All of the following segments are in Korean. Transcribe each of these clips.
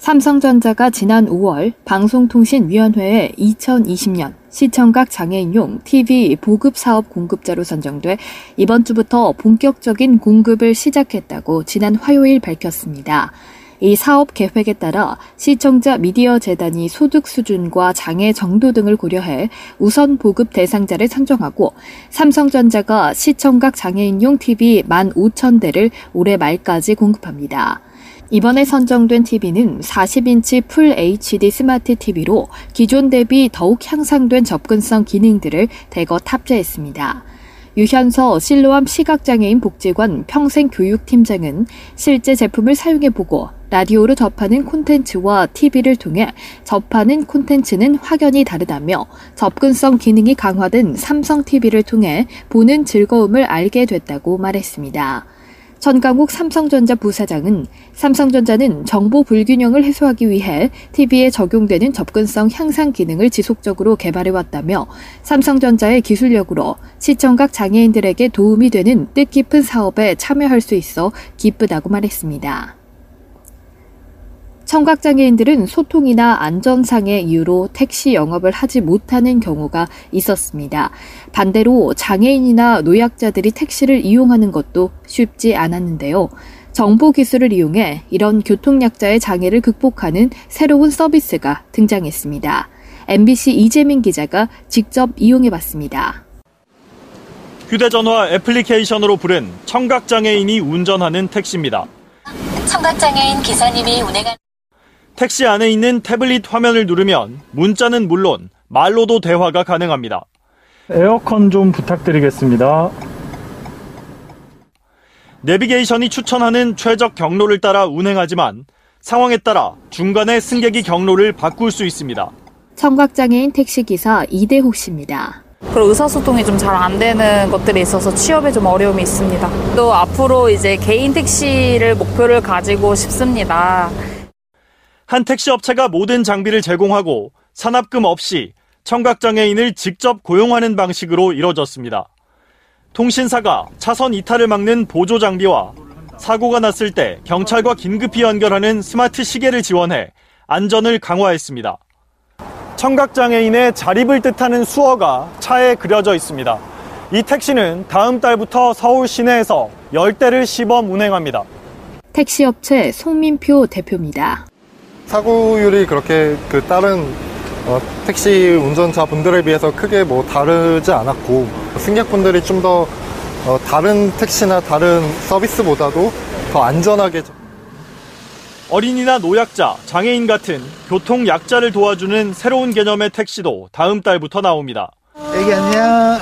삼성전자가 지난 5월 방송통신위원회에 2020년 시청각 장애인용 TV 보급 사업 공급자로 선정돼 이번 주부터 본격적인 공급을 시작했다고 지난 화요일 밝혔습니다. 이 사업 계획에 따라 시청자 미디어 재단이 소득 수준과 장애 정도 등을 고려해 우선 보급 대상자를 선정하고 삼성전자가 시청각 장애인용 TV 15,000대를 올해 말까지 공급합니다. 이번에 선정된 TV는 40인치 Full HD smart TV로 기존 대비 더욱 향상된 접근성 기능들을 대거 탑재했습니다. 유현서 실로암 시각장애인 복지관 평생교육팀장은 실제 제품을 사용해보고 라디오로 접하는 콘텐츠와 TV를 통해 접하는 콘텐츠는 확연히 다르다며 접근성 기능이 강화된 삼성 TV를 통해 보는 즐거움을 알게 됐다고 말했습니다. 전강욱 삼성전자 부사장은 삼성전자는 정보 불균형을 해소하기 위해 TV에 적용되는 접근성 향상 기능을 지속적으로 개발해왔다며 삼성전자의 기술력으로 시청각 장애인들에게 도움이 되는 뜻깊은 사업에 참여할 수 있어 기쁘다고 말했습니다. 청각장애인들은 소통이나 안전상의 이유로 택시 영업을 하지 못하는 경우가 있었습니다. 반대로 장애인이나 노약자들이 택시를 이용하는 것도 쉽지 않았는데요. 정보 기술을 이용해 이런 교통약자의 장애를 극복하는 새로운 서비스가 등장했습니다. MBC 이재민 기자가 직접 이용해 봤습니다. 휴대전화 애플리케이션으로 부른 청각장애인이 운전하는 택시입니다. 청각장애인 기사님이 운행한 택시 안에 있는 태블릿 화면을 누르면 문자는 물론 말로도 대화가 가능합니다. 에어컨 좀 부탁드리겠습니다. 내비게이션이 추천하는 최적 경로를 따라 운행하지만 상황에 따라 중간에 승객이 경로를 바꿀 수 있습니다. 청각장애인 택시기사 이대욱 씨입니다. 그리고 의사소통이 좀 잘 안 되는 것들이 있어서 취업에 좀 어려움이 있습니다. 또 앞으로 이제 개인 택시를 목표를 가지고 싶습니다. 한 택시 업체가 모든 장비를 제공하고 산업금 없이 청각장애인을 직접 고용하는 방식으로 이뤄졌습니다. 통신사가 차선 이탈을 막는 보조 장비와 사고가 났을 때 경찰과 긴급히 연결하는 스마트 시계를 지원해 안전을 강화했습니다. 청각장애인의 자립을 뜻하는 수어가 차에 그려져 있습니다. 이 택시는 다음 달부터 서울 시내에서 10대를 시범 운행합니다. 택시업체 송민표 대표입니다. 사고율이 그렇게 그 다른 어, 택시 운전자 분들에 비해서 크게 뭐 다르지 않았고 승객분들이 좀더 어, 다른 택시나 다른 서비스보다도 더 안전하게 어린이나 노약자, 장애인 같은 교통 약자를 도와주는 새로운 개념의 택시도 다음 달부터 나옵니다. 애기 안녕.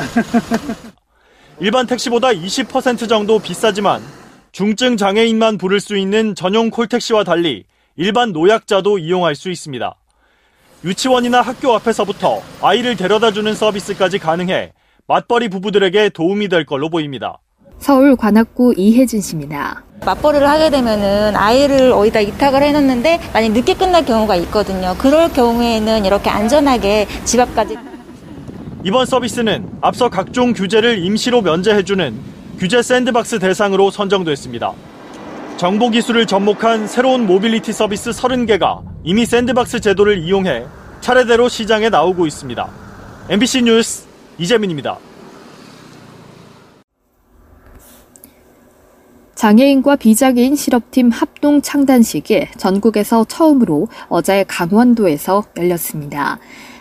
일반 택시보다 20% 정도 비싸지만 중증 장애인만 부를 수 있는 전용 콜택시와 달리 일반 노약자도 이용할 수 있습니다. 유치원이나 학교 앞에서부터 아이를 데려다 주는 서비스까지 가능해 맞벌이 부부들에게 도움이 될 걸로 보입니다. 서울 관악구 이혜진 씨입니다. 맞벌이를 하게 되면은 아이를 어디다 이탁을 해놓는데 만약 늦게 끝날 경우가 있거든요. 그럴 경우에는 이렇게 안전하게 집 앞까지. 이번 서비스는 앞서 각종 규제를 임시로 면제해주는 규제 sandbox 대상으로 선정됐습니다. 정보 기술을 접목한 새로운 모빌리티 서비스 30개가 이미 sandbox 제도를 이용해 차례대로 시장에 나오고 있습니다. MBC 뉴스 이재민입니다. 장애인과 비장애인 실업팀 합동 창단식이 전국에서 처음으로 어제 강원도에서 열렸습니다.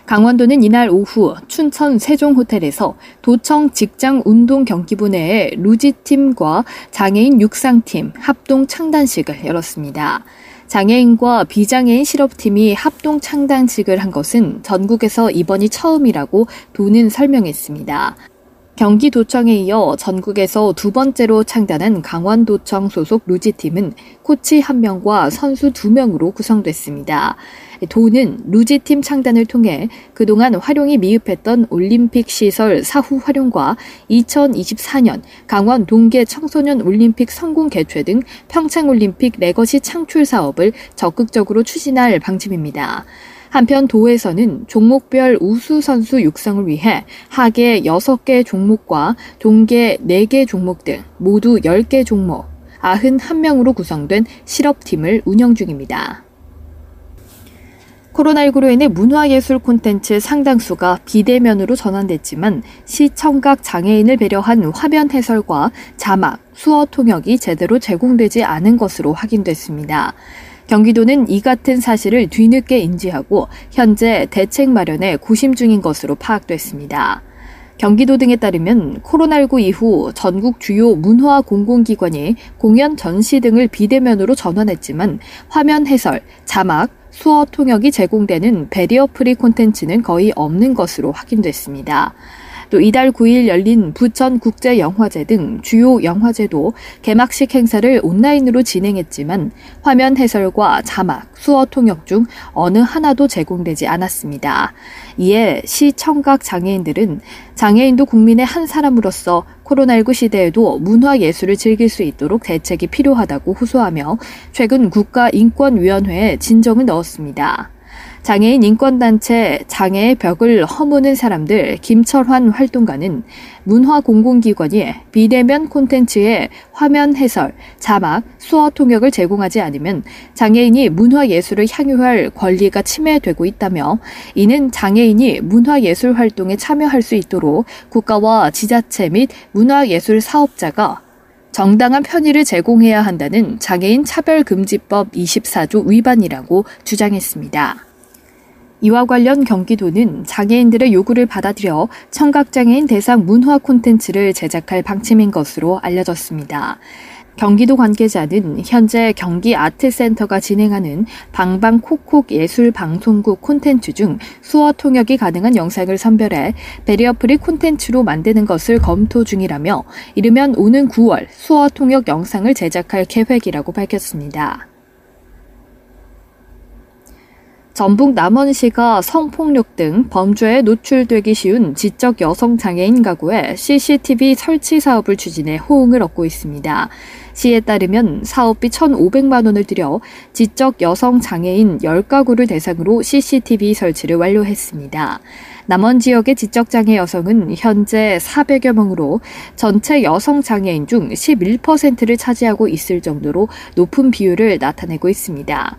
강원도는 이날 오후 춘천 세종호텔에서 도청 직장 운동 경기부 내의 루지팀과 장애인 육상팀 합동 창단식을 열었습니다. 장애인과 비장애인 실업팀이 합동 창단식을 한 것은 전국에서 이번이 처음이라고 도는 설명했습니다. 경기도청에 이어 전국에서 두 번째로 창단한 강원도청 소속 루지팀은 코치 1명과 선수 2명으로 구성됐습니다. 도는 루지팀 창단을 통해 그동안 활용이 미흡했던 올림픽 시설 사후 활용과 2024년 강원 동계 청소년 올림픽 성공 개최 등 평창올림픽 legacy 창출 사업을 적극적으로 추진할 방침입니다. 한편 도에서는 종목별 우수 선수 육성을 위해 하계 6개 종목과 동계 4개 종목 등 모두 10개 종목, 91명으로 구성된 실업팀을 운영 중입니다. 코로나19로 인해 문화예술 콘텐츠 상당수가 비대면으로 전환됐지만 시청각 장애인을 배려한 화면 해설과 자막, 수어 통역이 제대로 제공되지 않은 것으로 확인됐습니다. 경기도는 이 같은 사실을 뒤늦게 인지하고 현재 대책 마련에 고심 중인 것으로 파악됐습니다. 경기도 등에 따르면 코로나19 이후 전국 주요 문화 공공기관이 공연 전시 등을 비대면으로 전환했지만 화면 해설, 자막, 수어 통역이 제공되는 barrier free 콘텐츠는 거의 없는 것으로 확인됐습니다. 또 이달 9일 열린 부천 국제영화제 등 주요 영화제도 개막식 행사를 온라인으로 진행했지만 화면 해설과 자막, 수어 통역 중 어느 하나도 제공되지 않았습니다. 이에 시청각 장애인들은 장애인도 국민의 한 사람으로서 코로나19 시대에도 문화 예술을 즐길 수 있도록 대책이 필요하다고 호소하며 최근 국가인권위원회에 진정을 넣었습니다. 장애인 인권단체 장애의 벽을 허무는 사람들 김철환 활동가는 문화공공기관이 비대면 콘텐츠에 화면 해설, 자막, 수어 통역을 제공하지 않으면 장애인이 문화예술을 향유할 권리가 침해되고 있다며 이는 장애인이 문화예술 활동에 참여할 수 있도록 국가와 지자체 및 문화예술 사업자가 정당한 편의를 제공해야 한다는 장애인 차별금지법 24조 위반이라고 주장했습니다. 이와 관련 경기도는 장애인들의 요구를 받아들여 청각장애인 대상 문화 콘텐츠를 제작할 방침인 것으로 알려졌습니다. 경기도 관계자는 현재 경기 아트센터가 진행하는 방방콕콕 예술방송국 콘텐츠 중 수어 통역이 가능한 영상을 선별해 베리어프리 콘텐츠로 만드는 것을 검토 중이라며 이르면 오는 9월 수어 통역 영상을 제작할 계획이라고 밝혔습니다. 전북 남원시가 성폭력 등 범죄에 노출되기 쉬운 지적 여성 장애인 가구에 CCTV 설치 사업을 추진해 호응을 얻고 있습니다. 시에 따르면 사업비 1,500만 원을 들여 지적 여성 장애인 10가구를 대상으로 CCTV 설치를 완료했습니다. 남원 지역의 지적 장애 여성은 현재 400여 명으로 전체 여성 장애인 중 11%를 차지하고 있을 정도로 높은 비율을 나타내고 있습니다.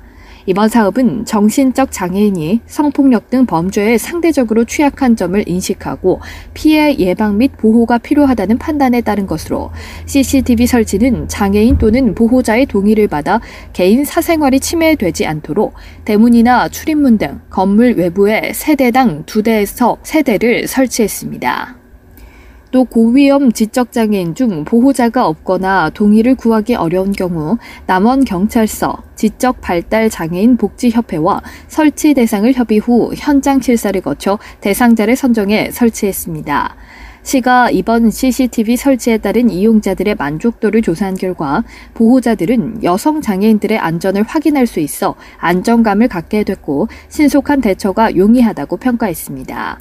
이번 사업은 정신적 장애인이 성폭력 등 범죄에 상대적으로 취약한 점을 인식하고 피해 예방 및 보호가 필요하다는 판단에 따른 것으로 CCTV 설치는 장애인 또는 보호자의 동의를 받아 개인 사생활이 침해되지 않도록 대문이나 출입문 등 건물 외부에 세대당 두 대에서 세 대를 설치했습니다. 또 고위험 지적장애인 중 보호자가 없거나 동의를 구하기 어려운 경우 남원 경찰서 지적 발달 장애인 복지협회와 설치 대상을 협의 후 현장 실사를 거쳐 대상자를 선정해 설치했습니다. 시가 이번 CCTV 설치에 따른 이용자들의 만족도를 조사한 결과 보호자들은 여성 장애인들의 안전을 확인할 수 있어 안정감을 갖게 됐고 신속한 대처가 용이하다고 평가했습니다.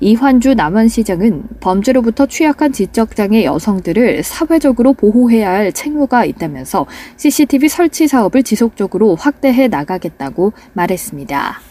이환주 남원시장은 범죄로부터 취약한 지적장애 여성들을 사회적으로 보호해야 할 책무가 있다면서 CCTV 설치 사업을 지속적으로 확대해 나가겠다고 말했습니다.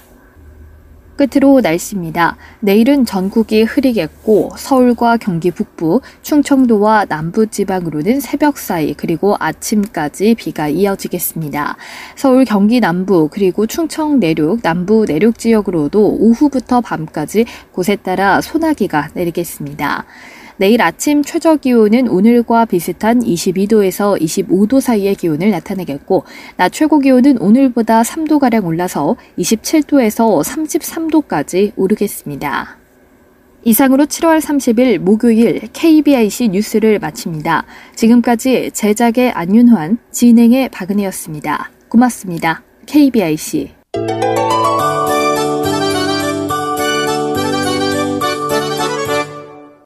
끝으로 날씨입니다. 내일은 전국이 흐리겠고 서울과 경기 북부, 충청도와 남부 지방으로는 새벽 사이 그리고 아침까지 비가 이어지겠습니다. 서울 경기 남부 그리고 충청 내륙, 남부 내륙 지역으로도 오후부터 밤까지 곳에 따라 소나기가 내리겠습니다. 내일 아침 최저 기온은 오늘과 비슷한 22도에서 25도 사이의 기온을 나타내겠고, 낮 최고 기온은 오늘보다 3도가량 올라서 27도에서 33도까지 오르겠습니다. 이상으로 7월 30일 목요일 KBIC 뉴스를 마칩니다. 지금까지 제작의 안윤환, 진행의 박은혜였습니다. 고맙습니다. KBIC.